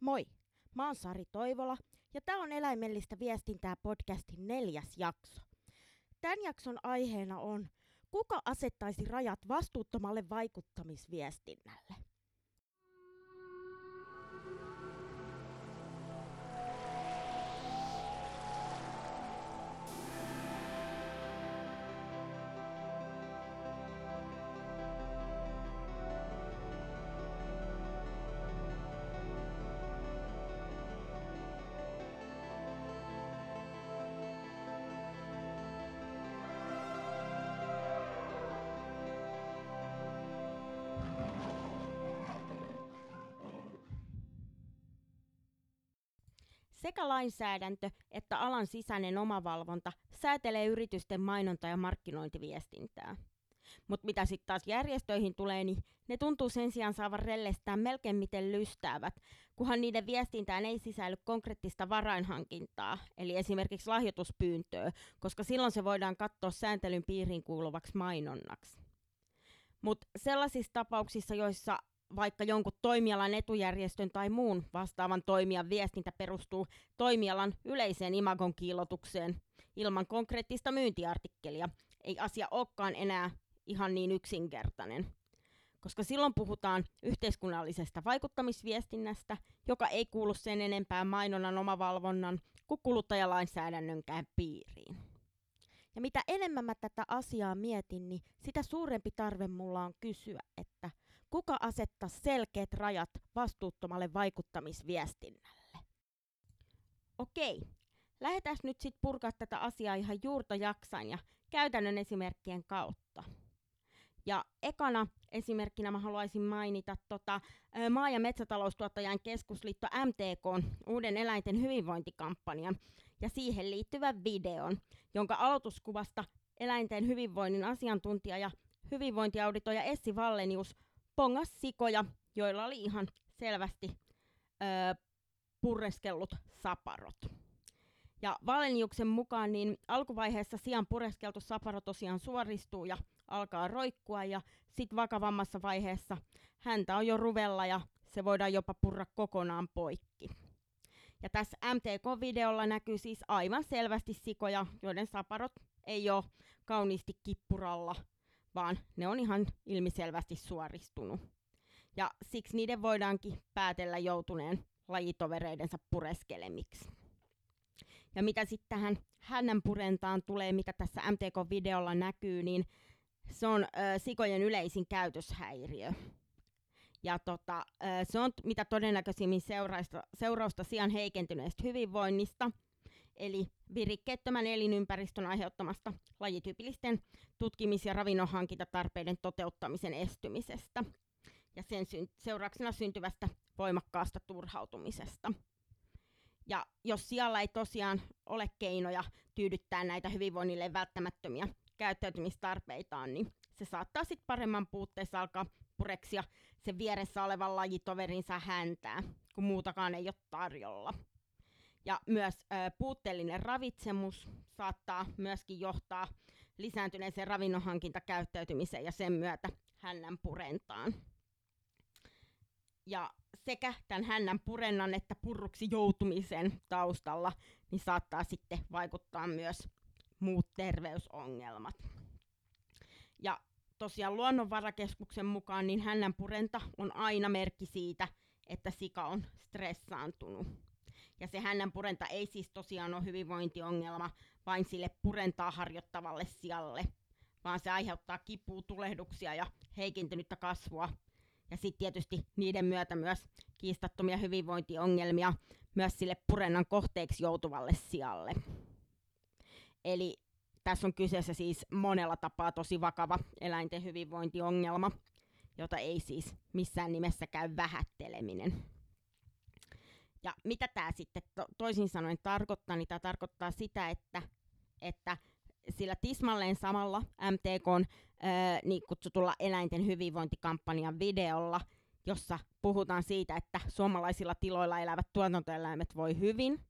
Moi, mä oon Sari Toivola ja tää on Eläimellistä viestintää podcastin neljäs jakso. Tämän jakson aiheena on, kuka asettaisi rajat vastuuttomalle vaikuttamisviestinnälle? Sekä lainsäädäntö että alan sisäinen omavalvonta säätelee yritysten mainonta- ja markkinointiviestintää. Mutta mitä sitten taas järjestöihin tulee, niin ne tuntuu sen sijaan saavan rellestää melkein miten lystäävät, kunhan niiden viestintään ei sisälly konkreettista varainhankintaa, eli esimerkiksi lahjoituspyyntöä, koska silloin se voidaan katsoa sääntelyn piiriin kuuluvaksi mainonnaksi. Mutta sellaisissa tapauksissa, joissa vaikka jonkun toimialan etujärjestön tai muun vastaavan toimijan viestintä perustuu toimialan yleiseen imagon kiilotukseen ilman konkreettista myyntiartikkelia, ei asia olekaan enää ihan niin yksinkertainen. Koska silloin puhutaan yhteiskunnallisesta vaikuttamisviestinnästä, joka ei kuulu sen enempää mainonnan omavalvonnan kuin kuluttajalainsäädännönkään piiriin. Ja mitä enemmän mä tätä asiaa mietin, niin sitä suurempi tarve mulla on kysyä, että kuka asettaa selkeät rajat vastuuttomalle vaikuttamisviestinnälle? Okei, lähdetään nyt sitten purkaa tätä asiaa ihan juurta jaksain ja käytännön esimerkkien kautta. Ja ekana esimerkkinä mä haluaisin mainita tota, maa- ja metsätaloustuottajan keskusliitto MTK uuden eläinten hyvinvointikampanjan ja siihen liittyvän videon, jonka aloituskuvasta eläinten hyvinvoinnin asiantuntija ja hyvinvointiauditoija Essi Vallenius pongas sikoja, joilla oli ihan selvästi ö, purreskellut saparot. Ja Valeniuksen mukaan niin alkuvaiheessa sian pureskeltu saparo tosiaan suoristuu ja alkaa roikkua ja sitten vakavammassa vaiheessa häntä on jo ruvella ja se voidaan jopa purra kokonaan poikki. Ja tässä MTK-videolla näkyy siis aivan selvästi sikoja, joiden saparot ei ole kauniisti kippuralla, vaan ne on ihan ilmiselvästi suoristunut. Ja siksi niiden voidaankin päätellä joutuneen lajitovereidensa pureskelemiksi. Ja mitä sitten tähän hännän purentaan tulee, mitä tässä MTK-videolla näkyy, niin se on ö, sikojen yleisin käytöshäiriö. Ja tota, ö, se on mitä todennäköisimmin seurausta, seurausta sian heikentyneestä hyvinvoinnista, eli virikkeettömän elinympäristön aiheuttamasta lajityypillisten tutkimis- ja ravinnonhankintatarpeiden toteuttamisen estymisestä ja sen seurauksena syntyvästä voimakkaasta turhautumisesta. Ja jos siellä ei tosiaan ole keinoja tyydyttää näitä hyvinvoinnille välttämättömiä käyttäytymistarpeitaan, niin se saattaa sitten paremman puutteessa alkaa pureksia sen vieressä olevan lajitoverinsa häntää, kun muutakaan ei ole tarjolla. Ja myös ö, puutteellinen ravitsemus saattaa myöskin johtaa lisääntyneeseen ravinnonhankintakäyttäytymiseen ja sen myötä hännän purentaan. Ja sekä tämän hännän purennan että purruksi joutumisen taustalla niin saattaa sitten vaikuttaa myös muut terveysongelmat. Ja tosiaan Luonnonvarakeskuksen mukaan niin hännän purenta on aina merkki siitä, että sika on stressaantunut. Ja se hännän purenta ei siis tosiaan ole hyvinvointiongelma vain sille purentaa harjoittavalle sijalle, vaan se aiheuttaa kipua, tulehduksia ja heikentynyttä kasvua ja sitten tietysti niiden myötä myös kiistattomia hyvinvointiongelmia myös sille purennan kohteeksi joutuvalle sijalle. Eli tässä on kyseessä siis monella tapaa tosi vakava eläinten hyvinvointiongelma, jota ei siis missään nimessä käy vähätteleminen. Ja mitä tämä sitten to- toisin sanoen tarkoittaa, niin tämä tarkoittaa sitä, että, että sillä tismalleen samalla MTKn ää, niin kutsutulla eläinten hyvinvointikampanjan videolla, jossa puhutaan siitä, että suomalaisilla tiloilla elävät tuotantoeläimet voi hyvin,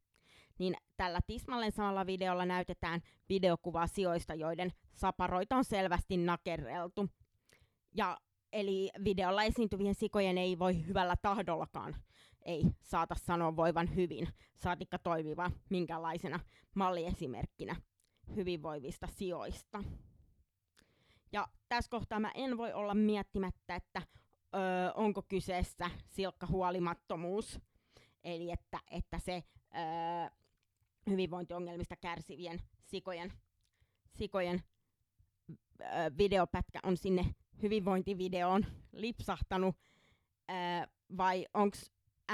niin tällä tismalleen samalla videolla näytetään videokuva sioista, joiden saparoita on selvästi nakerreltu. Ja Eli videolla esiintyvien sikojen ei voi hyvällä tahdollakaan ei saata sanoa voivan hyvin, saatikka toimiva minkälaisena malliesimerkkinä hyvinvoivista sijoista. Ja tässä kohtaa mä en voi olla miettimättä, että öö, onko kyseessä silkka huolimattomuus, eli että, että se öö, hyvinvointiongelmista kärsivien sikojen, sikojen öö, videopätkä on sinne hyvinvointivideoon lipsahtanut, öö, vai onko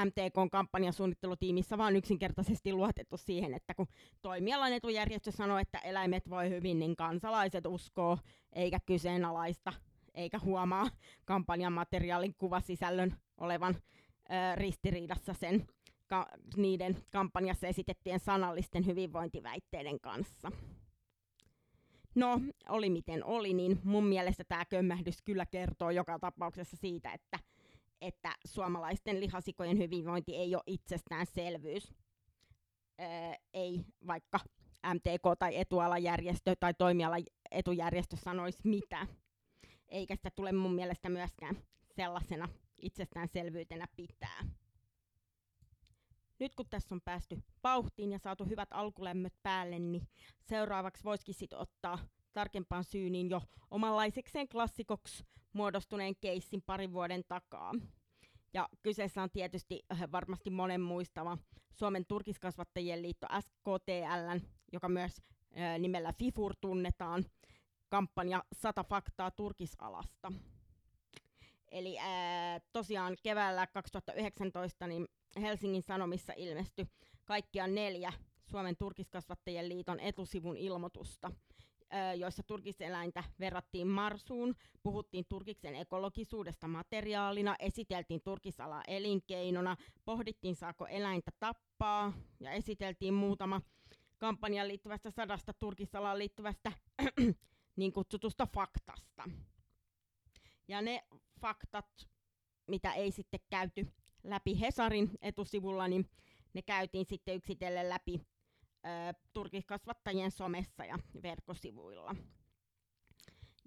MTKn kampanjasuunnittelutiimissä vaan yksinkertaisesti luotettu siihen, että kun toimialan etujärjestö sanoo, että eläimet voi hyvin, niin kansalaiset uskoo, eikä kyseenalaista, eikä huomaa kampanjan materiaalin kuvasisällön olevan ö, ristiriidassa sen ka- niiden kampanjassa esitettyjen sanallisten hyvinvointiväitteiden kanssa. No, oli miten oli, niin mun mielestä tämä kömmähdys kyllä kertoo joka tapauksessa siitä, että että suomalaisten lihasikojen hyvinvointi ei ole itsestäänselvyys. Öö, ei vaikka MTK tai etualajärjestö tai toimiala etujärjestö sanoisi mitä. Eikä sitä tule mun mielestä myöskään sellaisena itsestäänselvyytenä pitää. Nyt kun tässä on päästy vauhtiin ja saatu hyvät alkulämmöt päälle, niin seuraavaksi voisikin sit ottaa tarkempaan syyniin jo omanlaisekseen klassikoksi muodostuneen keissin parin vuoden takaa. Ja kyseessä on tietysti äh, varmasti monen muistava Suomen turkiskasvattajien liitto SKTL, joka myös äh, nimellä FIFUR tunnetaan, kampanja 100 faktaa turkisalasta. Eli ää, tosiaan keväällä 2019 niin Helsingin Sanomissa ilmestyi kaikkiaan neljä Suomen turkiskasvattajien liiton etusivun ilmoitusta, joissa turkiseläintä verrattiin marsuun, puhuttiin turkiksen ekologisuudesta materiaalina, esiteltiin turkisala elinkeinona, pohdittiin saako eläintä tappaa ja esiteltiin muutama kampanjaan liittyvästä sadasta turkisalaan liittyvästä niin kutsutusta faktasta. Ja ne faktat, mitä ei sitten käyty läpi Hesarin etusivulla, niin ne käytiin sitten yksitellen läpi turkiskasvattajien somessa ja verkkosivuilla.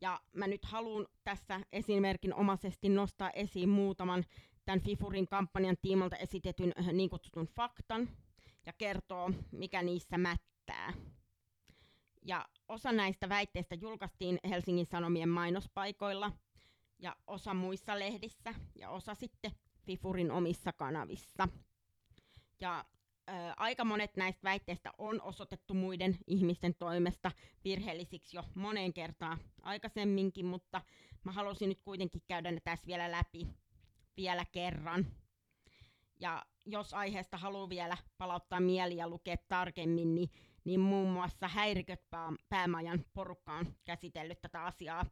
Ja mä nyt haluan tässä esimerkinomaisesti nostaa esiin muutaman tämän Fifurin kampanjan tiimalta esitetyn niin kutsutun faktan ja kertoo, mikä niissä mättää. Ja osa näistä väitteistä julkaistiin Helsingin Sanomien mainospaikoilla ja osa muissa lehdissä ja osa sitten Fifurin omissa kanavissa. Ja aika monet näistä väitteistä on osoitettu muiden ihmisten toimesta virheellisiksi jo moneen kertaan aikaisemminkin, mutta mä halusin nyt kuitenkin käydä ne tässä vielä läpi vielä kerran. Ja jos aiheesta haluaa vielä palauttaa mieli ja lukea tarkemmin, niin, niin muun muassa Häiriköt päämajan porukka on käsitellyt tätä asiaa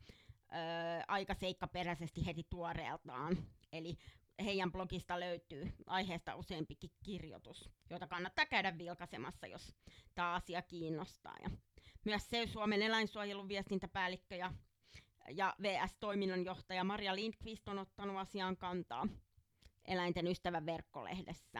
öö, aika seikkaperäisesti heti tuoreeltaan. Eli heidän blogista löytyy aiheesta useampikin kirjoitus, jota kannattaa käydä vilkaisemassa, jos tämä asia kiinnostaa. Ja myös se Suomen eläinsuojelun viestintäpäällikkö ja, ja VS-toiminnanjohtaja Maria Lindqvist on ottanut asiaan kantaa eläinten ystävän verkkolehdessä.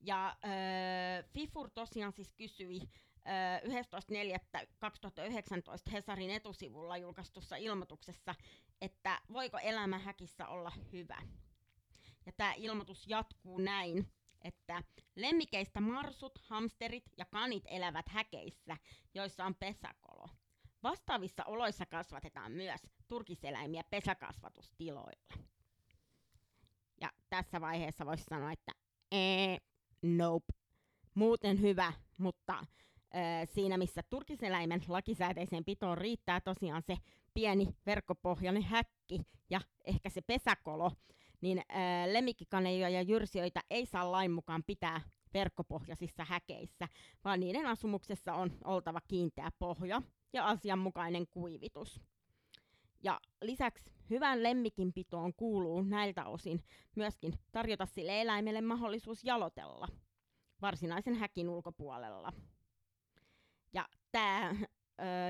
Ja äh, Fifur tosiaan siis kysyi 11.4.2019 Hesarin etusivulla julkaistussa ilmoituksessa, että voiko elämä häkissä olla hyvä. Ja tämä ilmoitus jatkuu näin, että lemmikeistä marsut, hamsterit ja kanit elävät häkeissä, joissa on pesäkolo. Vastaavissa oloissa kasvatetaan myös turkiseläimiä pesäkasvatustiloilla. Ja tässä vaiheessa voisi sanoa, että ee, nope. Muuten hyvä, mutta siinä missä turkiseläimen lakisääteiseen pitoon riittää tosiaan se pieni verkkopohjainen häkki ja ehkä se pesäkolo, niin lemmikkikaneja ja jyrsijöitä ei saa lain mukaan pitää verkkopohjaisissa häkeissä, vaan niiden asumuksessa on oltava kiinteä pohja ja asianmukainen kuivitus. Ja lisäksi hyvän lemmikin pitoon kuuluu näiltä osin myöskin tarjota sille eläimelle mahdollisuus jalotella varsinaisen häkin ulkopuolella. Tämä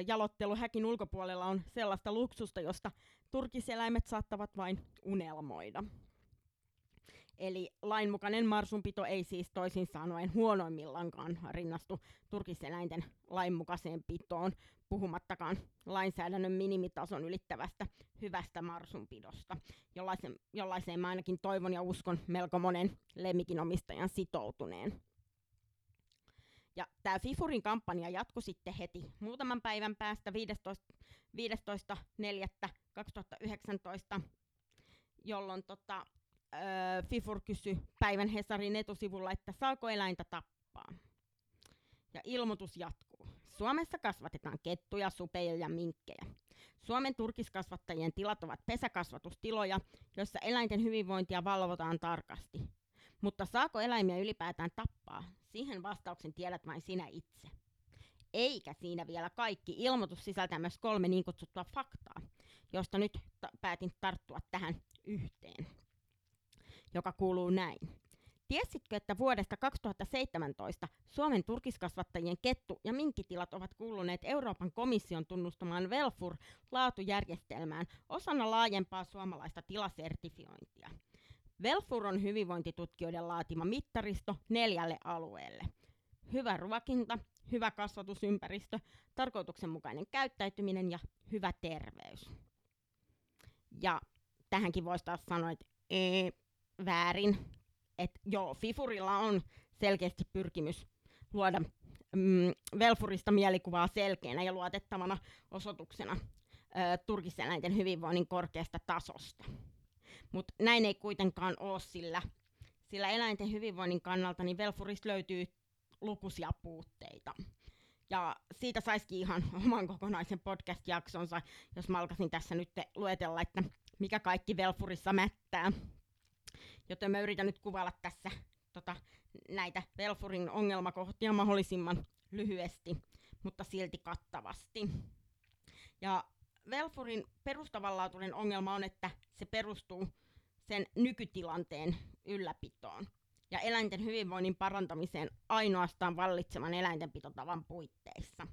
jalottelu häkin ulkopuolella on sellaista luksusta, josta turkiseläimet saattavat vain unelmoida. Eli lainmukainen marsunpito ei siis toisin sanoen huonoimmillaankaan rinnastu turkiseläinten lainmukaiseen pitoon, puhumattakaan lainsäädännön minimitason ylittävästä hyvästä marsunpidosta, jollaisen, jollaiseen mä ainakin toivon ja uskon melko monen lemmikin omistajan sitoutuneen. Ja tämä Fifurin kampanja jatkui sitten heti muutaman päivän päästä 15.4.2019, jolloin tota, öö, Fifur kysyi päivän Hesarin etusivulla, että saako eläintä tappaa. Ja ilmoitus jatkuu. Suomessa kasvatetaan kettuja, supeja ja minkkejä. Suomen turkiskasvattajien tilat ovat pesäkasvatustiloja, joissa eläinten hyvinvointia valvotaan tarkasti. Mutta saako eläimiä ylipäätään tappaa? Siihen vastauksen tiedät vain sinä itse. Eikä siinä vielä kaikki. Ilmoitus sisältää myös kolme niin kutsuttua faktaa, josta nyt ta- päätin tarttua tähän yhteen, joka kuuluu näin. Tiesitkö, että vuodesta 2017 Suomen turkiskasvattajien kettu- ja minkkitilat ovat kuuluneet Euroopan komission tunnustamaan Velfur-laatujärjestelmään osana laajempaa suomalaista tilasertifiointia? Velfur on hyvinvointitutkijoiden laatima mittaristo neljälle alueelle. Hyvä ruokinta, hyvä kasvatusympäristö, tarkoituksenmukainen käyttäytyminen ja hyvä terveys. Ja tähänkin voisi taas sanoa, että ee, väärin. Että joo, Fifurilla on selkeästi pyrkimys luoda mm, Velfurista mielikuvaa selkeänä ja luotettavana osoituksena ö, turkiseläinten hyvinvoinnin korkeasta tasosta. Mutta näin ei kuitenkaan ole, sillä, sillä eläinten hyvinvoinnin kannalta niin Velfurista löytyy lukuisia puutteita. Ja siitä saisikin ihan oman kokonaisen podcast-jaksonsa, jos mä alkaisin tässä nyt luetella, että mikä kaikki Velfurissa mättää. Joten mä yritän nyt kuvailla tässä tota, näitä Velfurin ongelmakohtia mahdollisimman lyhyesti, mutta silti kattavasti. Ja Velfurin perustavanlaatuinen ongelma on, että se perustuu sen nykytilanteen ylläpitoon ja eläinten hyvinvoinnin parantamiseen ainoastaan vallitsevan eläintenpitotavan puitteissa.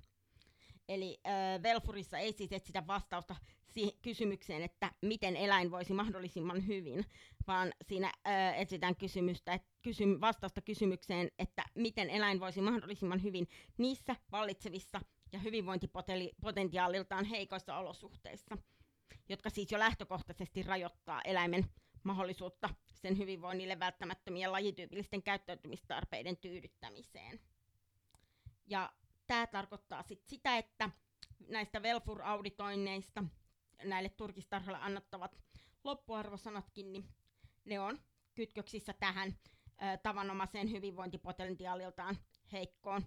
Eli äh, Velfurissa ei siis etsitä vastausta si- kysymykseen, että miten eläin voisi mahdollisimman hyvin, vaan siinä äh, etsitään kysymystä, et, kysy- vastausta kysymykseen, että miten eläin voisi mahdollisimman hyvin niissä vallitsevissa ja hyvinvointipotentiaaliltaan heikoissa olosuhteissa, jotka siis jo lähtökohtaisesti rajoittaa eläimen mahdollisuutta sen hyvinvoinnille välttämättömien lajityypillisten käyttäytymistarpeiden tyydyttämiseen. Ja tämä tarkoittaa sit sitä, että näistä Velfur-auditoinneista näille turkistarhoille annettavat loppuarvosanatkin, niin ne on kytköksissä tähän ö, tavanomaiseen hyvinvointipotentiaaliltaan heikkoon,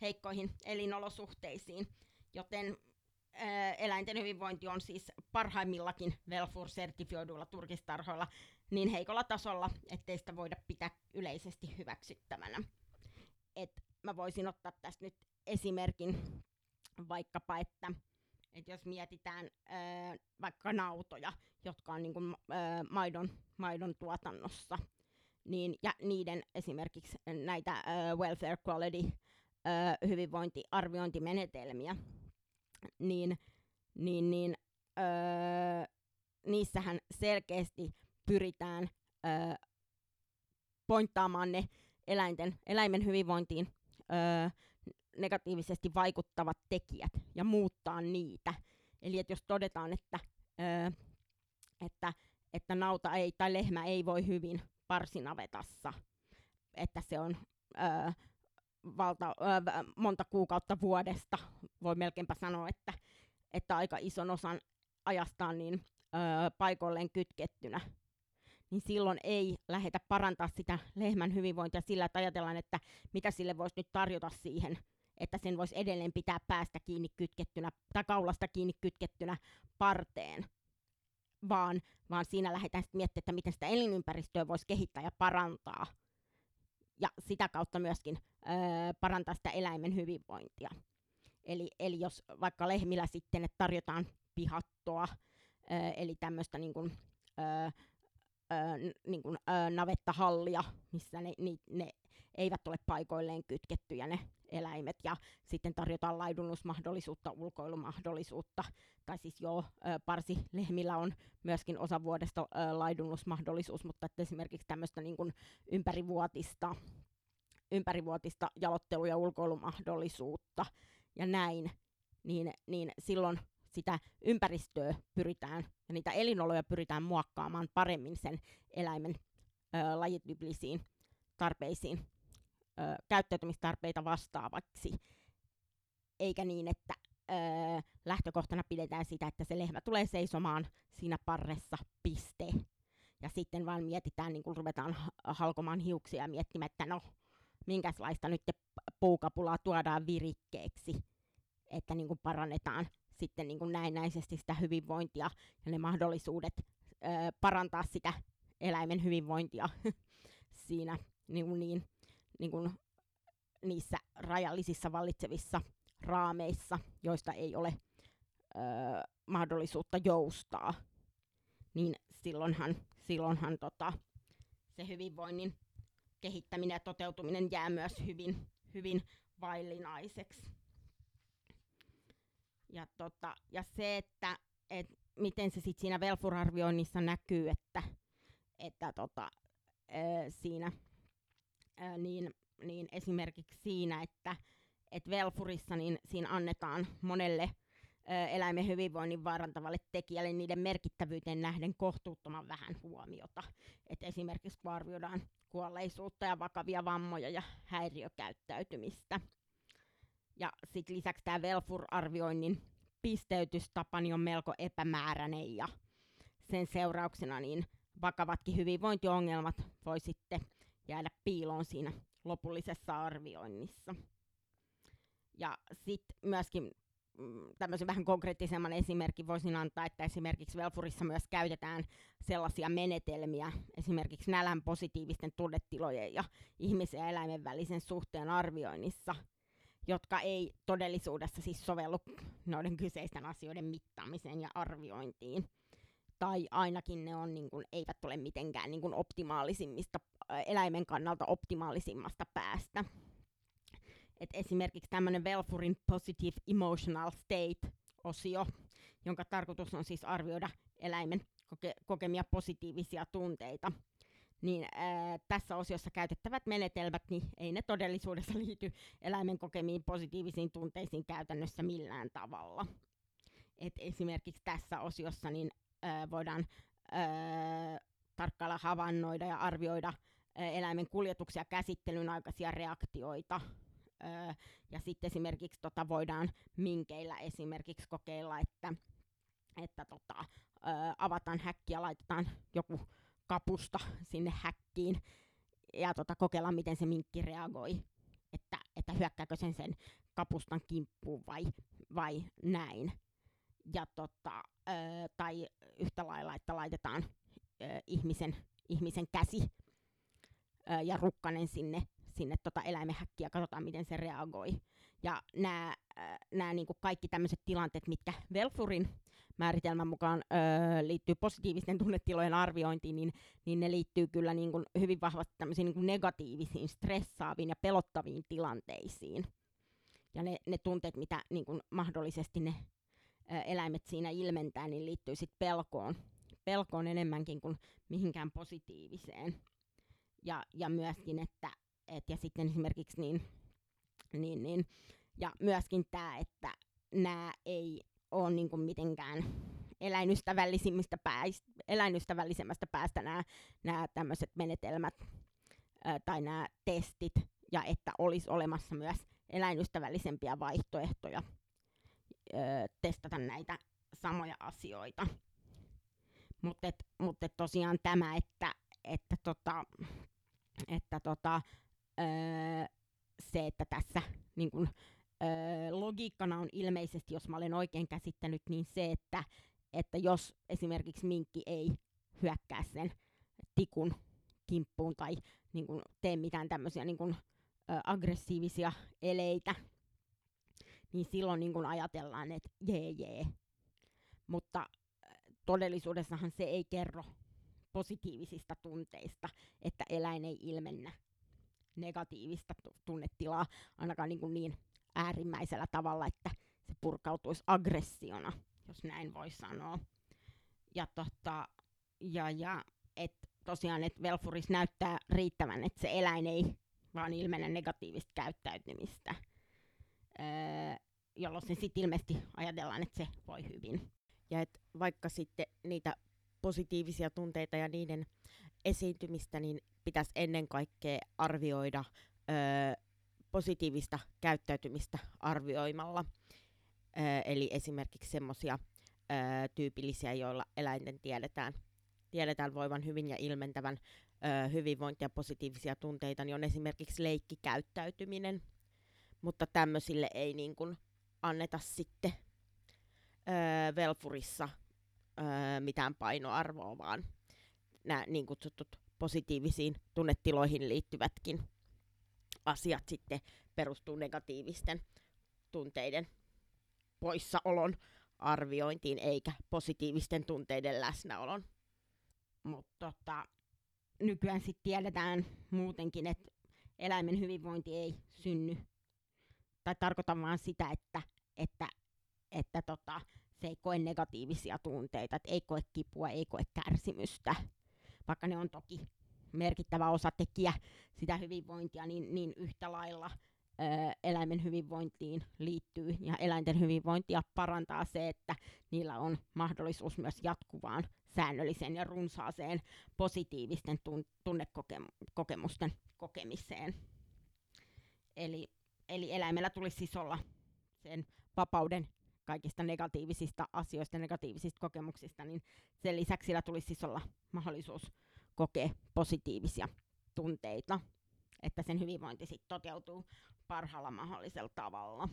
heikkoihin elinolosuhteisiin, joten eläinten hyvinvointi on siis parhaimmillakin Velfur-sertifioiduilla turkistarhoilla niin heikolla tasolla, ettei sitä voida pitää yleisesti hyväksyttävänä. Et mä voisin ottaa tästä nyt esimerkin vaikkapa, että et jos mietitään ö, vaikka nautoja, jotka on niinku, ö, maidon, maidon tuotannossa, niin, ja niiden esimerkiksi näitä ö, welfare quality ö, hyvinvointiarviointimenetelmiä, niin, niin, niin öö, niissähän selkeästi pyritään öö, pointtaamaan ne eläinten, eläimen hyvinvointiin öö, negatiivisesti vaikuttavat tekijät ja muuttaa niitä. Eli että jos todetaan, että, öö, että, että nauta ei tai lehmä ei voi hyvin parsinavetassa, että se on öö, valta, ö, monta kuukautta vuodesta, voi melkeinpä sanoa, että, että aika ison osan ajastaan niin ö, paikoilleen kytkettynä, niin silloin ei lähdetä parantaa sitä lehmän hyvinvointia sillä, että ajatellaan, että mitä sille voisi nyt tarjota siihen, että sen voisi edelleen pitää päästä kiinni kytkettynä tai kaulasta kiinni kytkettynä parteen, vaan, vaan siinä lähdetään sitten miettimään, että miten sitä elinympäristöä voisi kehittää ja parantaa ja sitä kautta myöskin ö, parantaa sitä eläimen hyvinvointia. Eli, eli jos vaikka lehmillä sitten että tarjotaan pihattoa, ö, eli tämmöistä niin kuin, ö, ö, niin kuin, ö, navettahallia, missä ne, ne, ne eivät ole paikoilleen kytkettyjä ne eläimet ja sitten tarjotaan laidunnusmahdollisuutta, ulkoilumahdollisuutta, tai siis joo, parsilehmillä on myöskin osa vuodesta laidunnusmahdollisuus, mutta että esimerkiksi tämmöistä niin kuin ympärivuotista, ympärivuotista jalottelu- ja ulkoilumahdollisuutta ja näin, niin, niin silloin sitä ympäristöä pyritään ja niitä elinoloja pyritään muokkaamaan paremmin sen eläimen ö, lajityypillisiin tarpeisiin, ö, käyttäytymistarpeita vastaavaksi, eikä niin, että ö, lähtökohtana pidetään sitä, että se lehmä tulee seisomaan siinä parressa, piste. Ja sitten vaan mietitään, niin kun ruvetaan halkomaan hiuksia ja miettimään, että no, minkälaista nyt puukapulaa tuodaan virikkeeksi, että niin kuin parannetaan sitten niin kuin näennäisesti sitä hyvinvointia ja ne mahdollisuudet ö, parantaa sitä eläimen hyvinvointia. Siinä niin niin, niin kuin niissä rajallisissa vallitsevissa raameissa, joista ei ole ö, mahdollisuutta joustaa, niin silloinhan, silloinhan tota, se hyvinvoinnin kehittäminen ja toteutuminen jää myös hyvin, hyvin vaillinaiseksi. Ja, tota, ja se, että et miten se sitten siinä Velfur-arvioinnissa näkyy, että, että tota, ää, siinä niin, niin esimerkiksi siinä, että et Velfurissa niin siinä annetaan monelle eläimen hyvinvoinnin vaarantavalle tekijälle niiden merkittävyyteen nähden kohtuuttoman vähän huomiota. Et esimerkiksi kun arvioidaan kuolleisuutta ja vakavia vammoja ja häiriökäyttäytymistä. Ja sitten lisäksi tämä Velfur-arvioinnin pisteytystapa niin on melko epämääräinen ja sen seurauksena niin vakavatkin hyvinvointiongelmat voi jäädä piiloon siinä lopullisessa arvioinnissa. Ja sitten myöskin mm, tämmöisen vähän konkreettisemman esimerkin voisin antaa, että esimerkiksi Velfurissa myös käytetään sellaisia menetelmiä, esimerkiksi nälän positiivisten tunnetilojen ja ihmisen ja eläimen välisen suhteen arvioinnissa, jotka ei todellisuudessa siis sovellu noiden kyseisten asioiden mittaamiseen ja arviointiin. Tai ainakin ne on, niin kuin, eivät ole mitenkään niin kuin optimaalisimmista, eläimen kannalta optimaalisimmasta päästä. Et esimerkiksi tämmöinen Velfurin Positive Emotional State-osio, jonka tarkoitus on siis arvioida eläimen koke- kokemia positiivisia tunteita – niin ää, tässä osiossa käytettävät menetelmät, niin ei ne todellisuudessa liity eläimen kokemiin positiivisiin tunteisiin käytännössä millään tavalla. Et esimerkiksi tässä osiossa niin, voidaan ää, tarkkailla havainnoida ja arvioida eläimen kuljetuksia käsittelyn aikaisia reaktioita. Ja sitten esimerkiksi tota, voidaan minkeillä esimerkiksi kokeilla, että, että tota, avataan häkki ja laitetaan joku kapusta sinne häkkiin ja tota, kokeilla, miten se minkki reagoi, että, että hyökkääkö sen sen kapustan kimppuun vai, vai näin. Ja tota, ö, tai yhtä lailla, että laitetaan ö, ihmisen, ihmisen käsi ö, ja rukkanen sinne, sinne tota eläimen häkkiin ja katsotaan, miten se reagoi. Ja nämä niinku kaikki tämmöiset tilanteet, mitkä Velfurin määritelmän mukaan liittyy positiivisten tunnetilojen arviointiin, niin, niin ne liittyy kyllä niin kuin hyvin vahvasti tämmöisiin niin kuin negatiivisiin, stressaaviin ja pelottaviin tilanteisiin. Ja ne, ne tunteet, mitä niin kuin mahdollisesti ne eläimet siinä ilmentää, niin liittyy sitten pelkoon. Pelkoon enemmänkin kuin mihinkään positiiviseen. Ja, ja myöskin, että et, ja sitten esimerkiksi niin, niin, niin ja myöskin tämä, että nämä ei ole niin kuin mitenkään eläinystävällisimmistä päästä, eläinystävällisemmästä päästä nämä, tämmöiset menetelmät ää, tai nämä testit, ja että olisi olemassa myös eläinystävällisempiä vaihtoehtoja ää, testata näitä samoja asioita. Mutta mut tosiaan tämä, että, että, tota, että tota, öö, se, että tässä niin kun, öö, logiikkana on ilmeisesti, jos mä olen oikein käsittänyt, niin se, että, että jos esimerkiksi minkki ei hyökkää sen tikun kimppuun tai niin kun, tee mitään tämmöisiä niin kun, ö, aggressiivisia eleitä, niin silloin niin kun ajatellaan, että jee jee. Mutta todellisuudessahan se ei kerro positiivisista tunteista, että eläin ei ilmennä negatiivista tunnetilaa, ainakaan niin, kuin niin äärimmäisellä tavalla, että se purkautuisi aggressiona, jos näin voi sanoa. Ja, tota, ja, ja et tosiaan, että Velfuris näyttää riittävän, että se eläin ei vaan ilmene negatiivista käyttäytymistä, jolloin se sitten ilmeisesti ajatellaan, että se voi hyvin. Ja että vaikka sitten niitä positiivisia tunteita ja niiden esiintymistä, niin pitäisi ennen kaikkea arvioida öö, positiivista käyttäytymistä arvioimalla. Öö, eli esimerkiksi semmoisia tyypillisiä, joilla eläinten tiedetään, tiedetään voivan hyvin ja ilmentävän öö, hyvinvointia ja positiivisia tunteita, niin on esimerkiksi leikkikäyttäytyminen. Mutta tämmöisille ei niin kuin anneta sitten öö, Velfurissa öö, mitään painoarvoa, vaan nämä niin kutsutut positiivisiin tunnetiloihin liittyvätkin asiat sitten perustuu negatiivisten tunteiden poissaolon arviointiin, eikä positiivisten tunteiden läsnäolon. Mutta tota, nykyään sitten tiedetään muutenkin, että eläimen hyvinvointi ei synny. Tai tarkoitan vaan sitä, että, että, että tota, se ei koe negatiivisia tunteita, että ei koe kipua, ei koe kärsimystä, vaikka ne on toki merkittävä osatekijä sitä hyvinvointia, niin, niin yhtä lailla ö, eläimen hyvinvointiin liittyy ja eläinten hyvinvointia parantaa se, että niillä on mahdollisuus myös jatkuvaan, säännölliseen ja runsaaseen positiivisten tun- tunnekokemusten kokemiseen. Eli, eli eläimellä tulisi siis olla sen vapauden kaikista negatiivisista asioista, negatiivisista kokemuksista, niin sen lisäksi sillä tulisi siis olla mahdollisuus kokea positiivisia tunteita, että sen hyvinvointi sitten toteutuu parhaalla mahdollisella tavalla.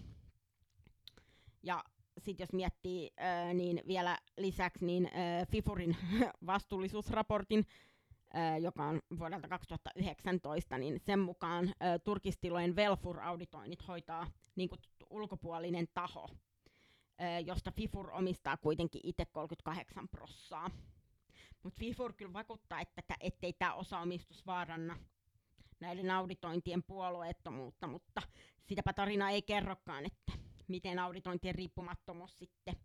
Ja sitten jos miettii, niin vielä lisäksi niin FIFURin vastuullisuusraportin, joka on vuodelta 2019, niin sen mukaan turkistilojen Velfur-auditoinnit hoitaa niin kutsuttu ulkopuolinen taho, josta FIFUR omistaa kuitenkin itse 38 prossaa. Mutta FIFUR kyllä vakuuttaa, että ettei tämä osaomistus vaaranna näiden auditointien puolueettomuutta, mutta sitäpä tarina ei kerrokaan, että miten auditointien riippumattomuus sitten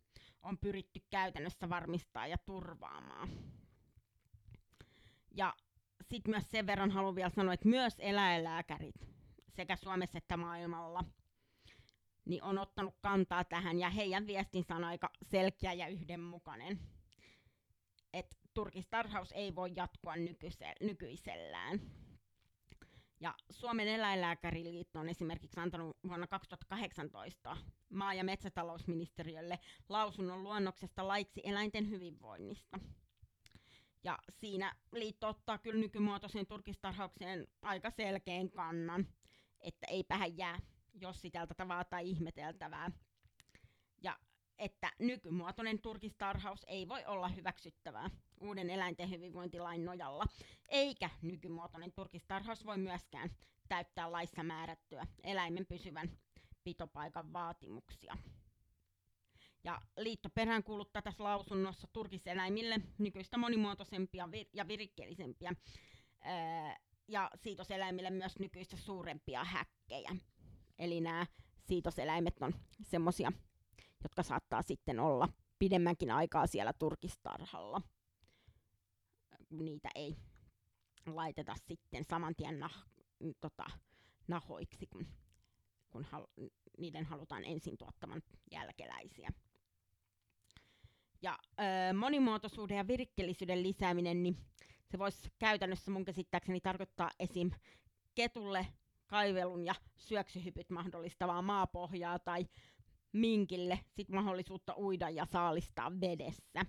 on pyritty käytännössä varmistaa ja turvaamaan. Ja sitten myös sen verran haluan vielä sanoa, että myös eläinlääkärit sekä Suomessa että maailmalla niin on ottanut kantaa tähän ja heidän viestinsä on aika selkeä ja yhdenmukainen. Että turkistarhaus ei voi jatkua nykyisellään. Ja Suomen eläinlääkäriliitto on esimerkiksi antanut vuonna 2018 maa- ja metsätalousministeriölle lausunnon luonnoksesta laiksi eläinten hyvinvoinnista. Ja siinä liitto ottaa kyllä nykymuotoisen turkistarhaukseen aika selkeän kannan, että ei pähän jää jossiteltavaa tai ihmeteltävää. Ja että nykymuotoinen turkistarhaus ei voi olla hyväksyttävää uuden eläinten hyvinvointilain nojalla, eikä nykymuotoinen turkistarhaus voi myöskään täyttää laissa määrättyä eläimen pysyvän pitopaikan vaatimuksia. Ja liitto peräänkuuluttaa tässä lausunnossa turkiseläimille nykyistä monimuotoisempia ja virikkeellisempiä ja siitoseläimille myös nykyistä suurempia häkkejä. Eli nämä siitoseläimet on semmoisia jotka saattaa sitten olla pidemmänkin aikaa siellä turkistarhalla. Niitä ei laiteta sitten saman tien nah, tota, nahoiksi, kun, kun hal, niiden halutaan ensin tuottaman jälkeläisiä. Ja ö, monimuotoisuuden ja virikkeellisyyden lisääminen, niin se voisi käytännössä mun käsittääkseni tarkoittaa esim. ketulle kaivelun ja syöksyhypyt mahdollistavaa maapohjaa tai minkille sit mahdollisuutta uida ja saalistaa vedessä.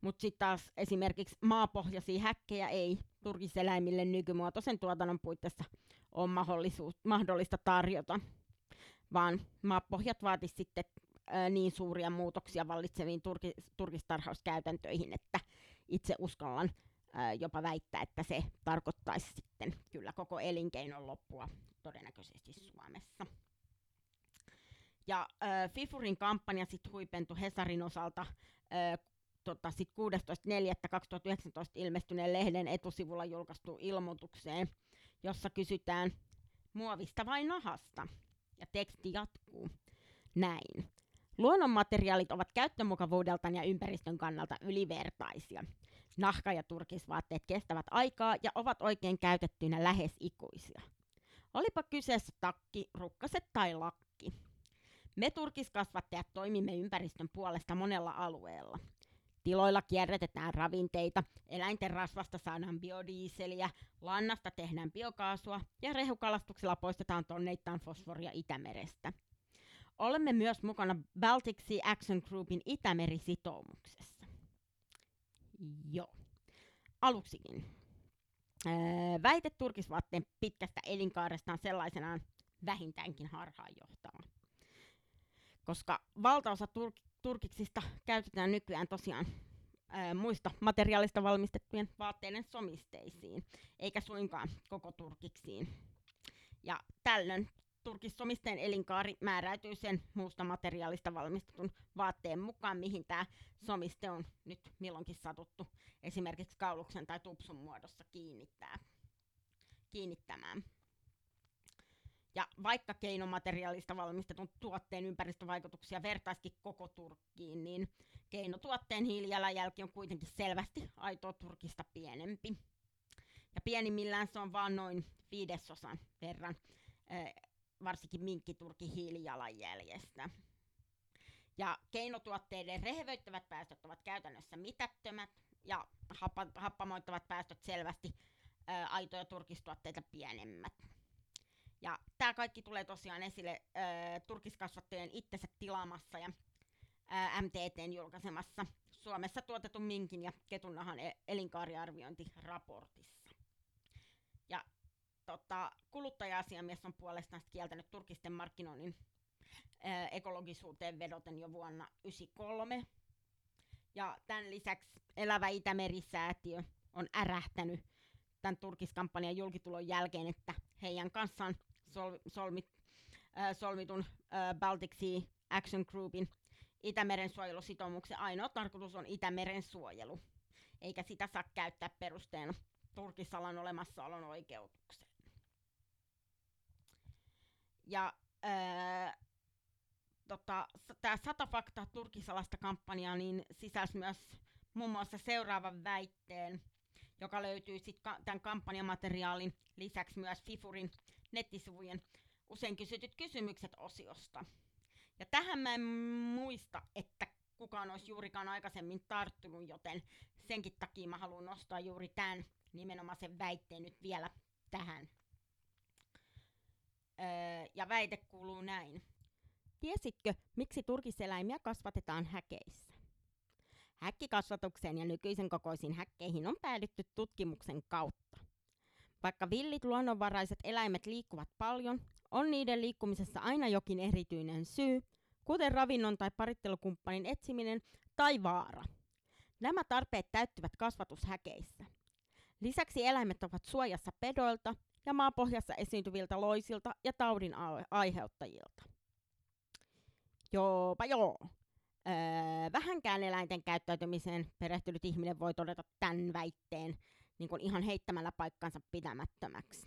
Mutta sitten taas esimerkiksi maapohjaisia häkkejä ei turkiseläimille nykymuotoisen tuotannon puitteissa ole mahdollista tarjota, vaan maapohjat vaatisivat sitten ää, niin suuria muutoksia vallitseviin turki, turkistarhauskäytäntöihin, että itse uskallan ää, jopa väittää, että se tarkoittaisi sitten kyllä koko elinkeinon loppua todennäköisesti Suomessa. Ja äh, Fifurin kampanja sitten huipentui Hesarin osalta äh, tota, sit 16.4.2019 ilmestyneen lehden etusivulla julkaistu ilmoitukseen, jossa kysytään muovista vai nahasta. Ja teksti jatkuu näin. Luonnonmateriaalit ovat käyttömukavuudeltaan ja ympäristön kannalta ylivertaisia. Nahka- ja turkisvaatteet kestävät aikaa ja ovat oikein käytettyinä lähes ikuisia. Olipa kyseessä takki, rukkaset tai lakki. Me turkiskasvattajat toimimme ympäristön puolesta monella alueella. Tiloilla kierrätetään ravinteita, eläinten rasvasta saadaan biodieseliä, lannasta tehdään biokaasua ja rehukalastuksella poistetaan tonneittain fosforia Itämerestä. Olemme myös mukana Baltic Sea Action Groupin Itämeri-sitoumuksessa. Joo. Aluksikin. Öö, väite turkisvaatteen pitkästä elinkaaresta on sellaisenaan vähintäänkin harhaanjohtava. Koska valtaosa tur- turkiksista käytetään nykyään tosiaan ää, muista materiaalista valmistettujen vaatteiden somisteisiin, eikä suinkaan koko turkiksiin. Ja tällöin turkissomisteen elinkaari määräytyy sen muusta materiaalista valmistetun vaatteen mukaan, mihin tämä somiste on nyt milloinkin satuttu esimerkiksi kauluksen tai tupsun muodossa kiinnittää, kiinnittämään. Ja vaikka keinomateriaalista valmistetun tuotteen ympäristövaikutuksia vertaiskin koko Turkkiin, niin keinotuotteen hiilijalanjälki on kuitenkin selvästi aitoa Turkista pienempi. Ja pienimmillään se on vain noin viidesosan verran varsinkin minkkiturkin hiilijalanjäljestä. Ja keinotuotteiden rehevöittävät päästöt ovat käytännössä mitättömät ja happa, happamoittavat päästöt selvästi ää, aitoja turkistuotteita pienemmät. Ja tämä kaikki tulee tosiaan esille ää, turkiskasvattajien itsensä tilaamassa ja ää, MTTn julkaisemassa Suomessa tuotetun minkin ja ketunnahan e- elinkaariarviointiraportissa. Tota, kuluttaja-asiamies on puolestaan kieltänyt turkisten markkinoinnin ää, ekologisuuteen vedoten jo vuonna 1993. Ja tämän lisäksi Elävä Itämeri-säätiö on ärähtänyt tämän turkiskampanjan julkitulon jälkeen, että heidän kanssaan sol, solmit, äh, solmitun äh, Baltic Sea Action Groupin Itämeren suojelusitoumuksen ainoa tarkoitus on Itämeren suojelu, eikä sitä saa käyttää perusteena turkisalan olemassaolon oikeutukseen. Ja äh, tota, tämä sata faktaa turkisalasta kampanjaa niin sisälsi myös muun muassa seuraavan väitteen, joka löytyy sitten ka- tämän kampanjamateriaalin lisäksi myös Fifurin nettisivujen usein kysytyt kysymykset osiosta. Ja tähän mä en muista, että kukaan olisi juurikaan aikaisemmin tarttunut, joten senkin takia mä haluan nostaa juuri tämän nimenomaisen väitteen nyt vielä tähän. Öö, ja väite kuuluu näin. Tiesitkö, miksi turkiseläimiä kasvatetaan häkeissä? Häkkikasvatukseen ja nykyisen kokoisiin häkkeihin on päädytty tutkimuksen kautta. Vaikka villit luonnonvaraiset eläimet liikkuvat paljon, on niiden liikkumisessa aina jokin erityinen syy, kuten ravinnon tai parittelukumppanin etsiminen tai vaara. Nämä tarpeet täyttyvät kasvatushäkeissä. Lisäksi eläimet ovat suojassa pedoilta ja maapohjassa esiintyviltä loisilta ja taudin aiheuttajilta. Joopa joo. Öö, vähänkään eläinten käyttäytymiseen perehtynyt ihminen voi todeta tämän väitteen niin kuin ihan heittämällä paikkansa pitämättömäksi.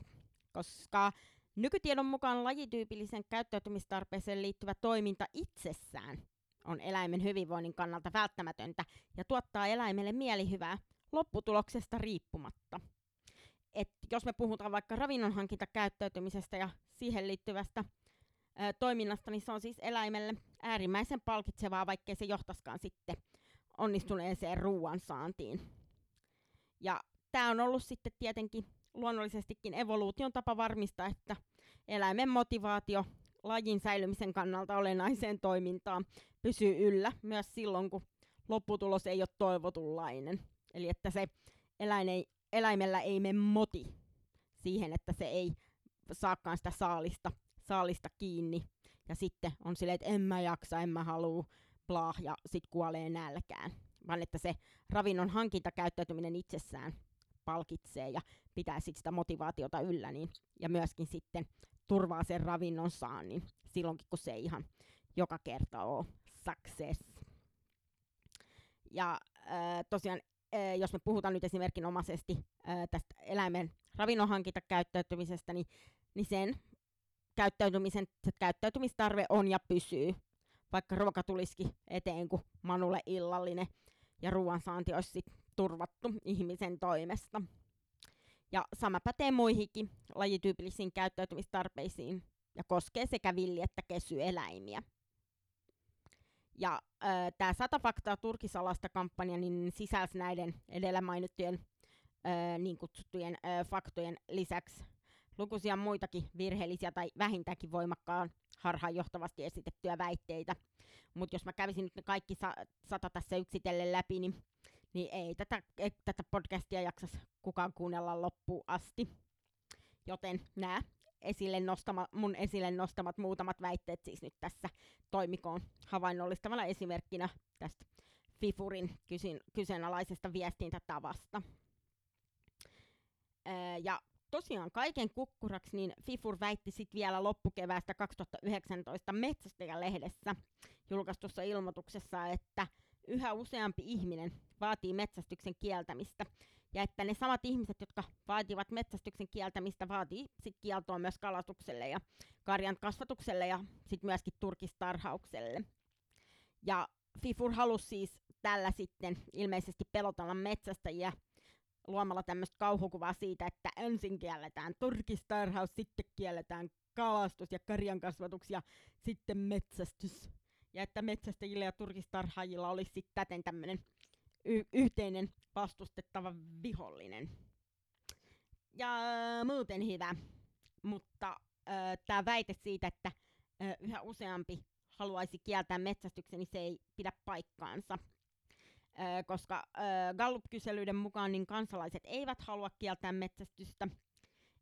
Koska nykytiedon mukaan lajityypillisen käyttäytymistarpeeseen liittyvä toiminta itsessään on eläimen hyvinvoinnin kannalta välttämätöntä ja tuottaa eläimelle mielihyvää lopputuloksesta riippumatta. Et jos me puhutaan vaikka ravinnonhankintakäyttäytymisestä ja siihen liittyvästä ää, toiminnasta, niin se on siis eläimelle äärimmäisen palkitsevaa, vaikkei se johtaskaan sitten onnistuneeseen ruoansaantiin. Ja tämä on ollut sitten tietenkin luonnollisestikin evoluution tapa varmistaa, että eläimen motivaatio lajin säilymisen kannalta olennaiseen toimintaan pysyy yllä myös silloin, kun lopputulos ei ole toivotunlainen. Eli että se eläin ei, eläimellä ei mene moti siihen, että se ei saakaan sitä saalista, saalista kiinni. Ja sitten on silleen, että en mä jaksa, en mä halua, blah, ja sitten kuolee nälkään. Vaan että se ravinnon hankintakäyttäytyminen itsessään palkitsee ja pitää sit sitä motivaatiota yllä, niin, ja myöskin sitten turvaa sen ravinnon saannin silloinkin, kun se ei ihan joka kerta ole success. Ja äh, tosiaan, jos me puhutaan nyt esimerkinomaisesti äh, tästä eläimen ravinnonhankintakäyttäytymisestä, niin, niin sen käyttäytymisen, se käyttäytymistarve on ja pysyy, vaikka ruoka tulisikin eteen kuin Manulle illallinen ja ruoansaanti olisi turvattu ihmisen toimesta. Ja sama pätee muihinkin lajityypillisiin käyttäytymistarpeisiin ja koskee sekä villi- että kesyeläimiä. Ja äh, tämä 100 faktaa turkisalasta kampanja niin sisälsi näiden edellä mainittujen äh, niin kutsuttujen äh, faktojen lisäksi lukuisia muitakin virheellisiä tai vähintäänkin voimakkaan harhaanjohtavasti esitettyjä väitteitä. Mutta jos mä kävisin nyt ne kaikki sa- sata tässä yksitellen läpi, niin, niin ei tätä, ei tätä podcastia jaksas kukaan kuunnella loppuun asti. Joten nämä esille nostama, mun esille nostamat muutamat väitteet siis nyt tässä toimikoon havainnollistavana esimerkkinä tästä Fifurin kysyn, kyseenalaisesta viestintätavasta. Öö, ja tosiaan kaiken kukkuraksi niin Fifur väitti sitten vielä loppukeväästä 2019 Metsästäjä-lehdessä julkaistussa ilmoituksessa, että yhä useampi ihminen vaatii metsästyksen kieltämistä ja että ne samat ihmiset, jotka vaativat metsästyksen kieltämistä, vaatii sit kieltoa myös kalastukselle ja karjan kasvatukselle ja sitten myöskin turkistarhaukselle. Ja Fifur halusi siis tällä sitten ilmeisesti pelotella metsästäjiä luomalla tämmöistä kauhukuvaa siitä, että ensin kielletään turkistarhaus, sitten kielletään kalastus ja karjan kasvatus ja sitten metsästys. Ja että metsästäjillä ja turkistarhaajilla olisi sitten täten tämmöinen y- yhteinen vastustettava vihollinen. Ja muuten hyvä, mutta tämä väite siitä, että ö, yhä useampi haluaisi kieltää metsästyksen, niin se ei pidä paikkaansa. Ö, koska ö, Gallup-kyselyiden mukaan niin kansalaiset eivät halua kieltää metsästystä,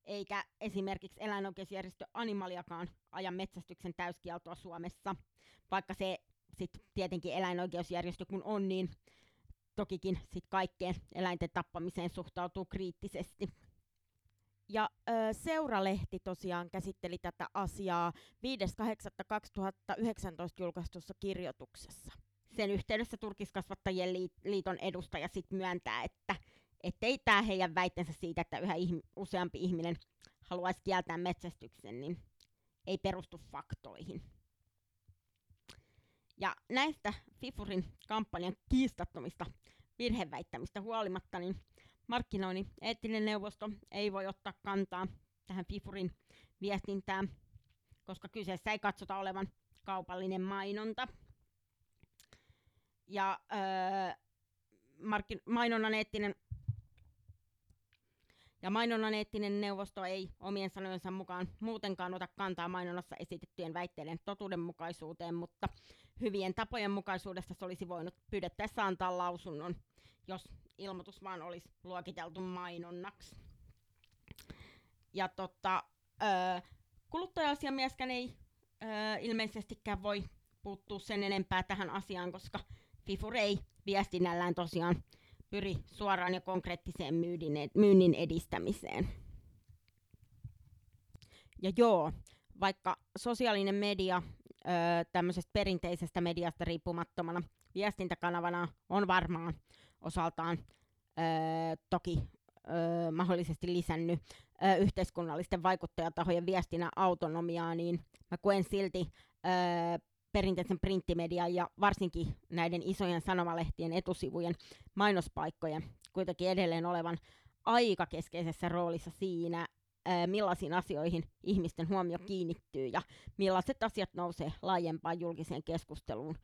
eikä esimerkiksi eläinoikeusjärjestö Animaliakaan aja metsästyksen täyskieltoa Suomessa, vaikka se sitten tietenkin eläinoikeusjärjestö kun on, niin tokikin sit kaikkeen eläinten tappamiseen suhtautuu kriittisesti. Ja ö, Seuralehti tosiaan käsitteli tätä asiaa 5.8.2019 julkaistussa kirjoituksessa. Sen yhteydessä Turkiskasvattajien liiton edustaja sit myöntää, että ettei tämä heidän väitteensä siitä, että yhä ihm- useampi ihminen haluaisi kieltää metsästyksen, niin ei perustu faktoihin. Ja näistä Fifurin kampanjan kiistattomista virheväittämistä huolimatta, niin markkinoinnin eettinen neuvosto ei voi ottaa kantaa tähän Fifurin viestintään, koska kyseessä ei katsota olevan kaupallinen mainonta. Ja öö, markkin- mainonnan eettinen ja mainonnan eettinen neuvosto ei omien sanojensa mukaan muutenkaan ota kantaa mainonnassa esitettyjen väitteiden totuudenmukaisuuteen, mutta hyvien tapojen mukaisuudesta se olisi voinut pyydettäessä antaa lausunnon, jos ilmoitus vaan olisi luokiteltu mainonnaksi. Ja tota, öö, kuluttaja-asiamieskään ei öö, ilmeisestikään voi puuttua sen enempää tähän asiaan, koska Fifur ei viestinnällään tosiaan pyri suoraan ja konkreettiseen myynnin edistämiseen. Ja joo, vaikka sosiaalinen media tämmöisestä perinteisestä mediasta riippumattomana viestintäkanavana on varmaan osaltaan ö, toki ö, mahdollisesti lisännyt ö, yhteiskunnallisten vaikuttajatahojen viestinnän autonomiaa, niin mä koen silti ö, perinteisen printtimedian ja varsinkin näiden isojen sanomalehtien etusivujen mainospaikkojen kuitenkin edelleen olevan aika keskeisessä roolissa siinä, millaisiin asioihin ihmisten huomio kiinnittyy ja millaiset asiat nousee laajempaan julkiseen keskusteluun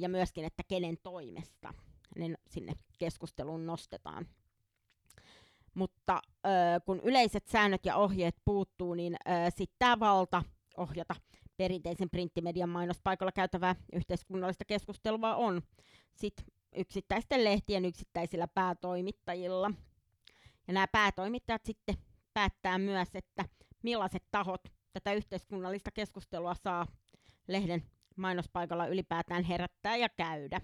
ja myöskin, että kenen toimesta ne sinne keskusteluun nostetaan. Mutta kun yleiset säännöt ja ohjeet puuttuu, niin sitten tämä valta ohjata perinteisen printtimedian mainospaikalla käytävää yhteiskunnallista keskustelua on sit yksittäisten lehtien yksittäisillä päätoimittajilla. Ja nämä päätoimittajat sitten päättää myös, että millaiset tahot tätä yhteiskunnallista keskustelua saa lehden mainospaikalla ylipäätään herättää ja käydä.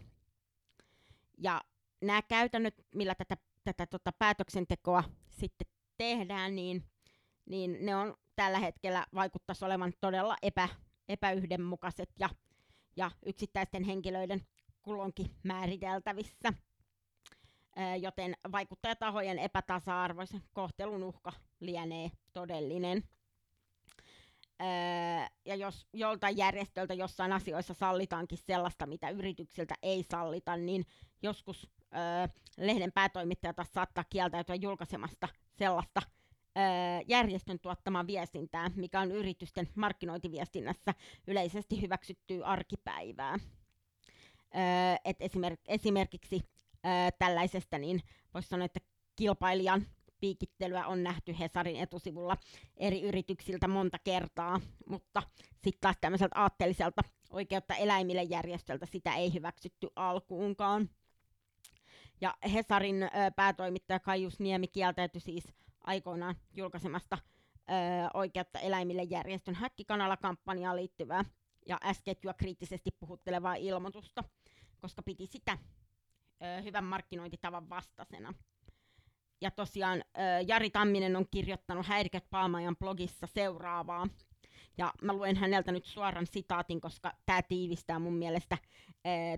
Ja nämä käytännöt, millä tätä, tätä tota päätöksentekoa sitten tehdään, niin, niin ne on tällä hetkellä vaikuttaisi olevan todella epä, epäyhdenmukaiset ja, ja yksittäisten henkilöiden kulonkin määriteltävissä. joten vaikuttajatahojen epätasa-arvoisen kohtelun uhka lienee todellinen. Ja jos joltain järjestöltä jossain asioissa sallitaankin sellaista, mitä yrityksiltä ei sallita, niin joskus lehden päätoimittaja taas saattaa kieltäytyä julkaisemasta sellaista järjestön tuottamaa viestintää, mikä on yritysten markkinointiviestinnässä yleisesti hyväksyttyä arkipäivää. Et esimerk- esimerkiksi tällaisesta niin voisi sanoa, että kilpailijan piikittelyä on nähty Hesarin etusivulla eri yrityksiltä monta kertaa, mutta sitten taas tämmöiseltä aatteelliselta oikeutta eläimille järjestöltä sitä ei hyväksytty alkuunkaan. Ja Hesarin ö, päätoimittaja Kaius Niemi kieltäytyi siis aikoinaan julkaisemasta ö, oikeutta eläimille järjestön häkkikanala-kampanjaan liittyvää ja S-ketjua kriittisesti puhuttelevaa ilmoitusta, koska piti sitä ö, hyvän markkinointitavan vastaisena. Ja tosiaan Jari Tamminen on kirjoittanut Häiriköt Paamajan blogissa seuraavaa. Ja mä luen häneltä nyt suoran sitaatin, koska tämä tiivistää mun mielestä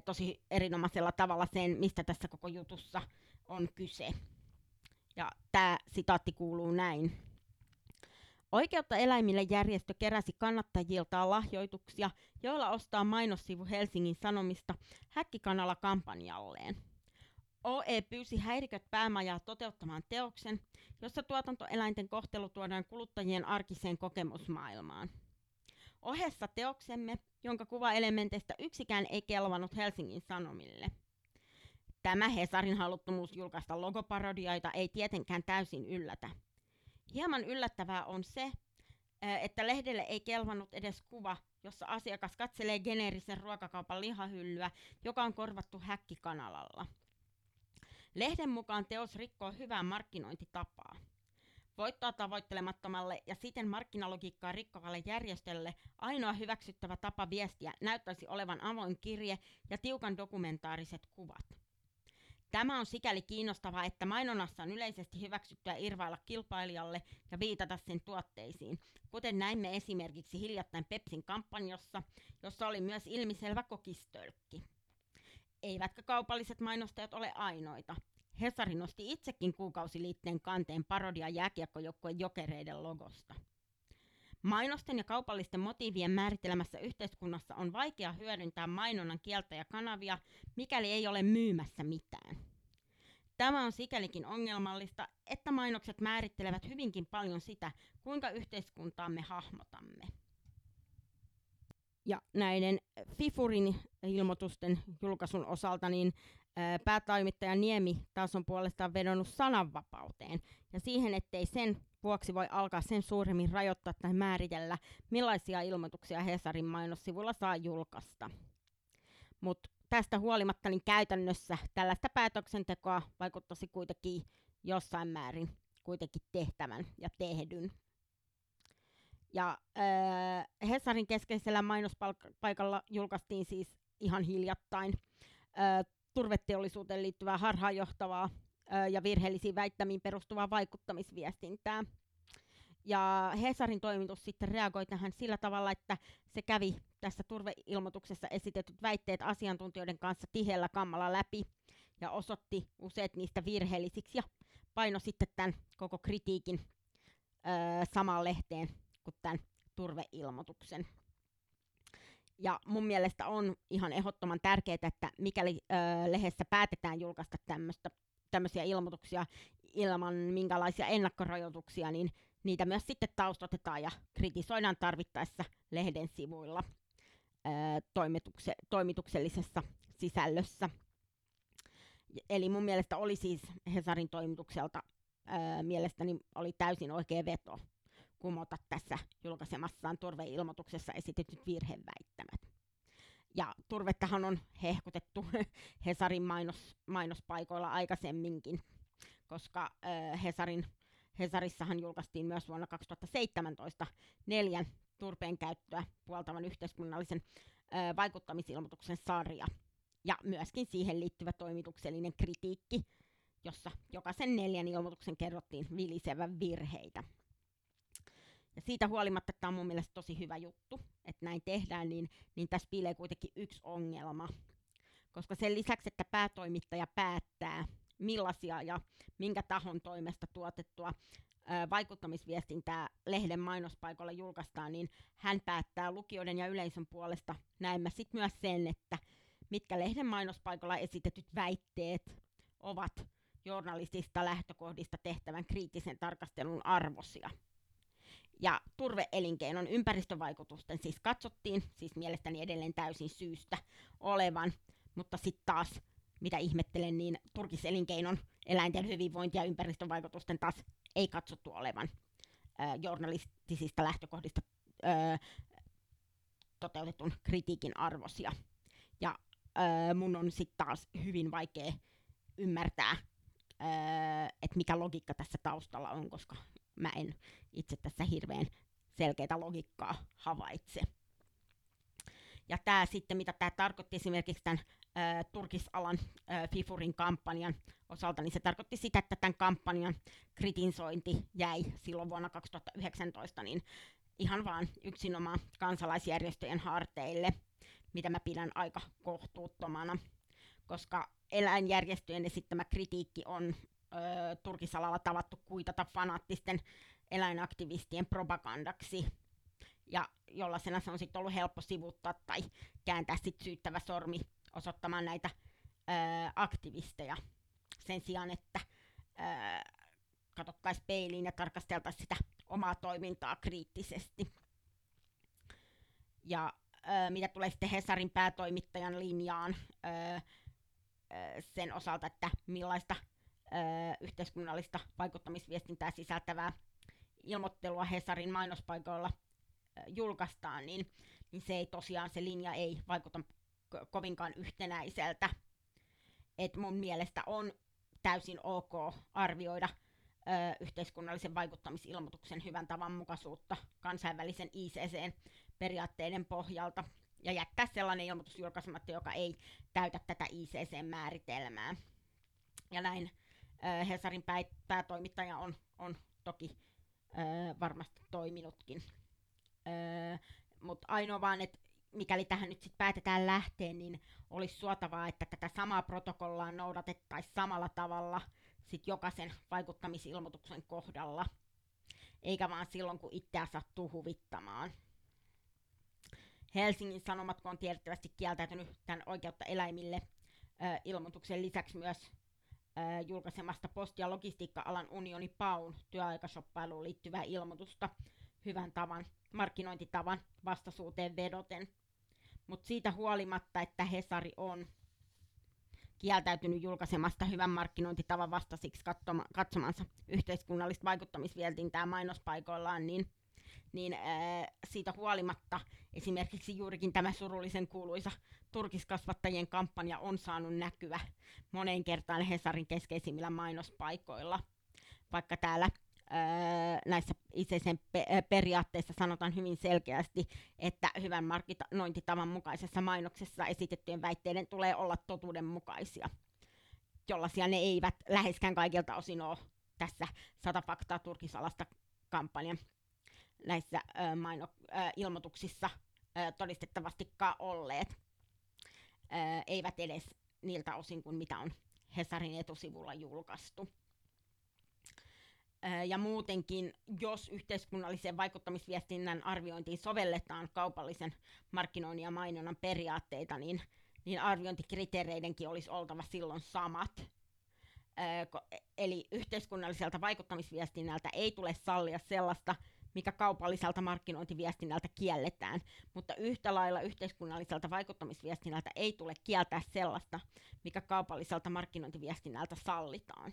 tosi erinomaisella tavalla sen, mistä tässä koko jutussa on kyse. Ja tämä sitaatti kuuluu näin. Oikeutta eläimille järjestö keräsi kannattajiltaan lahjoituksia, joilla ostaa mainossivu Helsingin Sanomista häkkikanala kampanjalleen. OE pyysi häiriköt päämajaa toteuttamaan teoksen, jossa tuotantoeläinten kohtelu tuodaan kuluttajien arkiseen kokemusmaailmaan. Ohessa teoksemme, jonka kuvaelementeistä yksikään ei kelvannut Helsingin Sanomille. Tämä Hesarin haluttomuus julkaista logoparodioita ei tietenkään täysin yllätä. Hieman yllättävää on se, että lehdelle ei kelvannut edes kuva, jossa asiakas katselee geneerisen ruokakaupan lihahyllyä, joka on korvattu häkkikanalalla. Lehden mukaan teos rikkoo hyvää markkinointitapaa. Voittoa tavoittelemattomalle ja siten markkinalogiikkaa rikkovalle järjestölle ainoa hyväksyttävä tapa viestiä näyttäisi olevan avoin kirje ja tiukan dokumentaariset kuvat. Tämä on sikäli kiinnostavaa, että mainonnassa on yleisesti hyväksyttyä irvailla kilpailijalle ja viitata sen tuotteisiin, kuten näimme esimerkiksi hiljattain Pepsin kampanjassa, jossa oli myös ilmiselvä kokistölkki. Eivätkä kaupalliset mainostajat ole ainoita. Hesari nosti itsekin kuukausiliitteen kanteen parodia jääkiekkojoukkueen jokereiden logosta. Mainosten ja kaupallisten motiivien määrittelemässä yhteiskunnassa on vaikea hyödyntää mainonnan kieltäjä kanavia, mikäli ei ole myymässä mitään. Tämä on sikälikin ongelmallista, että mainokset määrittelevät hyvinkin paljon sitä, kuinka yhteiskuntaamme hahmotamme. Ja näiden Fifurin ilmoitusten julkaisun osalta niin päätoimittaja Niemi taas on puolestaan vedonnut sananvapauteen ja siihen, ettei sen vuoksi voi alkaa sen suuremmin rajoittaa tai määritellä, millaisia ilmoituksia Hesarin mainossivulla saa julkaista. Mutta tästä huolimatta niin käytännössä tällaista päätöksentekoa vaikuttaisi kuitenkin jossain määrin kuitenkin tehtävän ja tehdyn. Ja äh, Hesarin keskeisellä mainospaikalla julkaistiin siis ihan hiljattain äh, turveteollisuuteen liittyvää harhaanjohtavaa äh, ja virheellisiin väittämiin perustuvaa vaikuttamisviestintää. Ja Hesarin toimitus sitten reagoi tähän sillä tavalla, että se kävi tässä turveilmoituksessa esitetyt väitteet asiantuntijoiden kanssa tiheällä kammalla läpi ja osoitti useat niistä virheellisiksi ja paino sitten tämän koko kritiikin öö, samaan lehteen kuin tämän turveilmoituksen. Ja mun mielestä on ihan ehdottoman tärkeää, että mikäli öö, lehdessä päätetään julkaista tämmöisiä ilmoituksia ilman minkälaisia ennakkorajoituksia, niin niitä myös sitten taustotetaan ja kritisoidaan tarvittaessa lehden sivuilla ää, toimitukse, toimituksellisessa sisällössä. Eli mun mielestä oli siis Hesarin toimitukselta ää, mielestäni oli täysin oikea veto kumota tässä julkaisemassaan turveilmoituksessa esitetyt virheväittämät. Ja turvettahan on hehkutettu Hesarin mainos, mainospaikoilla aikaisemminkin, koska Hesarin Hesarissahan julkaistiin myös vuonna 2017 neljän turpeen käyttöä puoltavan yhteiskunnallisen vaikuttamisilmoituksen sarja. Ja myöskin siihen liittyvä toimituksellinen kritiikki, jossa jokaisen neljän ilmoituksen kerrottiin vilisevän virheitä. Siitä huolimatta tämä on mun mielestä tosi hyvä juttu, että näin tehdään, niin, niin tässä piilee kuitenkin yksi ongelma. Koska sen lisäksi, että päätoimittaja päättää, millaisia ja minkä tahon toimesta tuotettua vaikuttamisviestintää lehden mainospaikalla julkaistaan, niin hän päättää lukijoiden ja yleisön puolesta näemme sitten myös sen, että mitkä lehden mainospaikalla esitetyt väitteet ovat journalistista lähtökohdista tehtävän kriittisen tarkastelun arvosia. Ja turveelinkeinon ympäristövaikutusten siis katsottiin, siis mielestäni edelleen täysin syystä olevan, mutta sitten taas, mitä ihmettelen, niin turkiselinkeinon eläinten hyvinvointi- ja ympäristövaikutusten taas ei katsottu olevan äh, journalistisista lähtökohdista äh, toteutetun kritiikin arvosia. Ja äh, mun on sitten taas hyvin vaikea ymmärtää, että mikä logiikka tässä taustalla on, koska mä en itse tässä hirveän selkeää logiikkaa havaitse. Ja tämä sitten, mitä tämä tarkoitti esimerkiksi tämän ä, turkisalan ä, FIFURin kampanjan osalta, niin se tarkoitti sitä, että tämän kampanjan kritisointi jäi silloin vuonna 2019 niin ihan vaan yksinomaan kansalaisjärjestöjen harteille, mitä mä pidän aika kohtuuttomana, koska eläinjärjestöjen esittämä kritiikki on ö, turkisalalla tavattu kuitata fanaattisten eläinaktivistien propagandaksi, ja jollaisena se on sitten ollut helppo sivuttaa tai kääntää sit syyttävä sormi osoittamaan näitä ö, aktivisteja sen sijaan, että katsottaisiin peiliin ja tarkasteltaisiin sitä omaa toimintaa kriittisesti. Ja ö, mitä tulee sitten Hesarin päätoimittajan linjaan ö, ö, sen osalta, että millaista yhteiskunnallista vaikuttamisviestintää sisältävää ilmoittelua Hesarin mainospaikoilla julkaistaan, niin, niin se ei tosiaan, se linja ei vaikuta kovinkaan yhtenäiseltä. Et mun mielestä on täysin ok arvioida ö, yhteiskunnallisen vaikuttamisilmoituksen hyvän tavan mukaisuutta kansainvälisen ICC-periaatteiden pohjalta ja jättää sellainen ilmoitus julkaisematta, joka ei täytä tätä ICC-määritelmää. Ja näin Hesarin pää, päätoimittaja on, on toki varmasti toiminutkin. Mutta ainoa vaan, että mikäli tähän nyt sit päätetään lähteä, niin olisi suotavaa, että tätä samaa protokollaa noudatettaisiin samalla tavalla sit jokaisen vaikuttamisilmoituksen kohdalla, eikä vaan silloin, kun itseä sattuu huvittamaan. Helsingin Sanomat on tiedettävästi kieltäytynyt tämän oikeutta eläimille ö, ilmoituksen lisäksi myös julkaisemasta posti- ja logistiikka-alan unioni PAUN työaikashoppailuun liittyvää ilmoitusta hyvän tavan, markkinointitavan vastaisuuteen vedoten. Mutta siitä huolimatta, että Hesari on kieltäytynyt julkaisemasta hyvän markkinointitavan vastaisiksi katsomansa yhteiskunnallista vaikuttamisvieltintää mainospaikoillaan, niin niin ää, siitä huolimatta esimerkiksi juurikin tämä surullisen kuuluisa turkiskasvattajien kampanja on saanut näkyä moneen kertaan Hesarin keskeisimmillä mainospaikoilla, vaikka täällä ää, näissä itseisen pe- periaatteissa sanotaan hyvin selkeästi, että hyvän markkinointitavan mukaisessa mainoksessa esitettyjen väitteiden tulee olla totuudenmukaisia, jollaisia ne eivät läheskään kaikilta osin ole tässä sata faktaa turkisalasta kampanjan näissä ö, maino, ö, ilmoituksissa ö, todistettavastikaan olleet, eivät edes niiltä osin kuin mitä on Hesarin etusivulla julkaistu. Ja muutenkin, jos yhteiskunnallisen vaikuttamisviestinnän arviointiin sovelletaan kaupallisen markkinoinnin ja mainonnan periaatteita, niin, niin arviointikriteereidenkin olisi oltava silloin samat. Eli yhteiskunnalliselta vaikuttamisviestinnältä ei tule sallia sellaista mikä kaupalliselta markkinointiviestinnältä kielletään, mutta yhtä lailla yhteiskunnalliselta vaikuttamisviestinnältä ei tule kieltää sellaista, mikä kaupalliselta markkinointiviestinnältä sallitaan.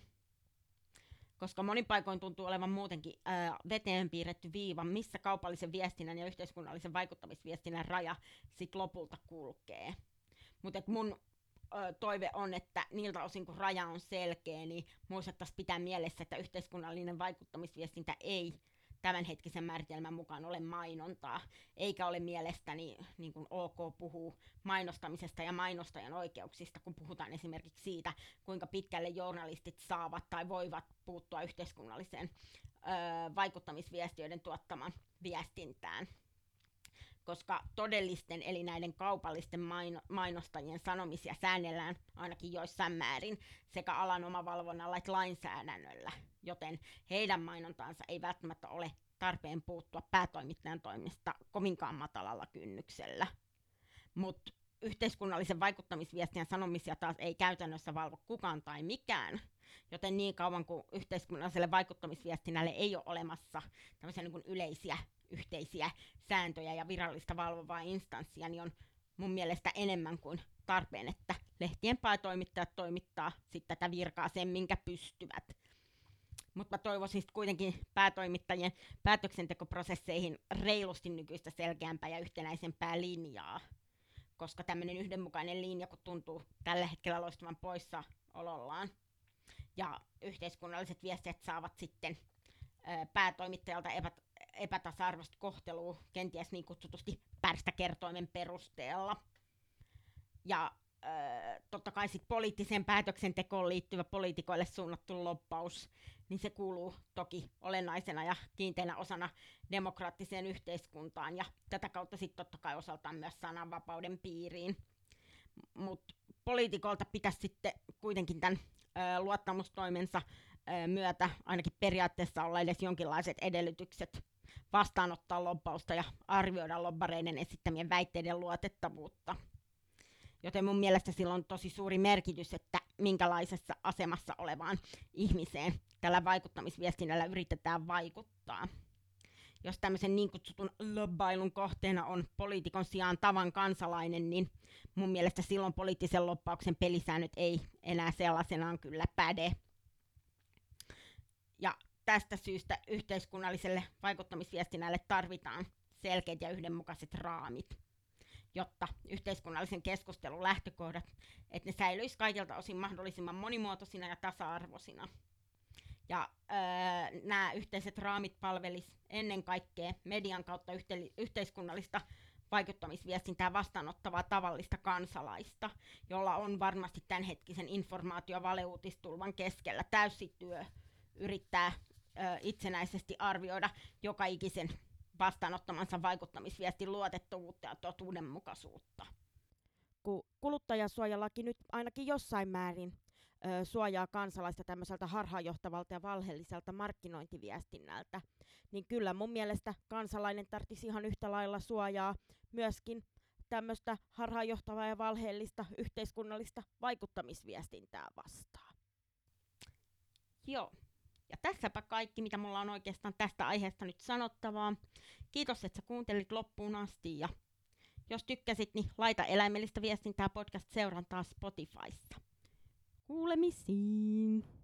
Koska monin paikoin tuntuu olevan muutenkin ää, veteen piirretty viiva, missä kaupallisen viestinnän ja yhteiskunnallisen vaikuttamisviestinnän raja sit lopulta kulkee. Mutta mun ö, toive on, että niiltä osin kun raja on selkeä, niin muistettaisiin pitää mielessä, että yhteiskunnallinen vaikuttamisviestintä ei tämänhetkisen määritelmän mukaan ole mainontaa, eikä ole mielestäni niin kuin ok puhuu mainostamisesta ja mainostajan oikeuksista, kun puhutaan esimerkiksi siitä, kuinka pitkälle journalistit saavat tai voivat puuttua yhteiskunnalliseen ö, vaikuttamisviestiöiden tuottamaan viestintään. Koska todellisten eli näiden kaupallisten maino- mainostajien sanomisia säännellään ainakin joissain määrin sekä alan omavalvonnalla että lainsäädännöllä, joten heidän mainontaansa ei välttämättä ole tarpeen puuttua päätoimittajan toimista kovinkaan matalalla kynnyksellä. Mutta yhteiskunnallisen vaikuttamisviestien sanomisia taas ei käytännössä valvo kukaan tai mikään, joten niin kauan kuin yhteiskunnalliselle vaikuttamisviestinnälle ei ole olemassa tämmöisiä niin yleisiä yhteisiä sääntöjä ja virallista valvovaa instanssia, niin on mun mielestä enemmän kuin tarpeen, että lehtien päätoimittajat toimittaa sitten tätä virkaa sen, minkä pystyvät. Mutta toivoisin kuitenkin päätoimittajien päätöksentekoprosesseihin reilusti nykyistä selkeämpää ja yhtenäisempää linjaa, koska tämmöinen yhdenmukainen linja, kun tuntuu tällä hetkellä loistavan poissa olollaan, ja yhteiskunnalliset viestit saavat sitten päätoimittajalta epätasa-arvoista kohtelua kenties niin kutsutusti pärstäkertoimen perusteella. Ja totta kai sit poliittiseen päätöksentekoon liittyvä poliitikoille suunnattu loppaus, niin se kuuluu toki olennaisena ja kiinteänä osana demokraattiseen yhteiskuntaan ja tätä kautta sitten totta kai osaltaan myös sananvapauden piiriin. Mutta poliitikolta pitäisi sitten kuitenkin tämän luottamustoimensa ö, myötä ainakin periaatteessa olla edes jonkinlaiset edellytykset vastaanottaa lobbausta ja arvioida lobbareiden esittämien väitteiden luotettavuutta. Joten mun mielestä sillä on tosi suuri merkitys, että minkälaisessa asemassa olevaan ihmiseen tällä vaikuttamisviestinnällä yritetään vaikuttaa. Jos tämmöisen niin kutsutun lobbailun kohteena on poliitikon sijaan tavan kansalainen, niin mun mielestä silloin poliittisen loppauksen pelisäännöt ei enää sellaisenaan kyllä päde. Ja tästä syystä yhteiskunnalliselle vaikuttamisviestinnälle tarvitaan selkeät ja yhdenmukaiset raamit, jotta yhteiskunnallisen keskustelun lähtökohdat, että ne säilyisivät kaikilta osin mahdollisimman monimuotoisina ja tasa-arvoisina. Ja öö, nämä yhteiset raamit palvelis ennen kaikkea median kautta yhte- yhteiskunnallista vaikuttamisviestintää vastaanottavaa tavallista kansalaista, jolla on varmasti tämänhetkisen informaatio- valeuutistulvan keskellä täysi työ yrittää ö, itsenäisesti arvioida joka ikisen vastaanottamansa vaikuttamisviestin luotettavuutta ja totuudenmukaisuutta. Kun kuluttajasuojalaki nyt ainakin jossain määrin ö, suojaa kansalaista tämmöiseltä harhaanjohtavalta ja valheelliselta markkinointiviestinnältä, niin kyllä mun mielestä kansalainen tarvitsisi ihan yhtä lailla suojaa myöskin tämmöistä harhaanjohtavaa ja valheellista yhteiskunnallista vaikuttamisviestintää vastaan. Joo, ja tässäpä kaikki, mitä mulla on oikeastaan tästä aiheesta nyt sanottavaa. Kiitos, että sä kuuntelit loppuun asti ja jos tykkäsit, niin laita eläimellistä viestintää podcast seurantaa Spotifyssa. Kuulemisiin!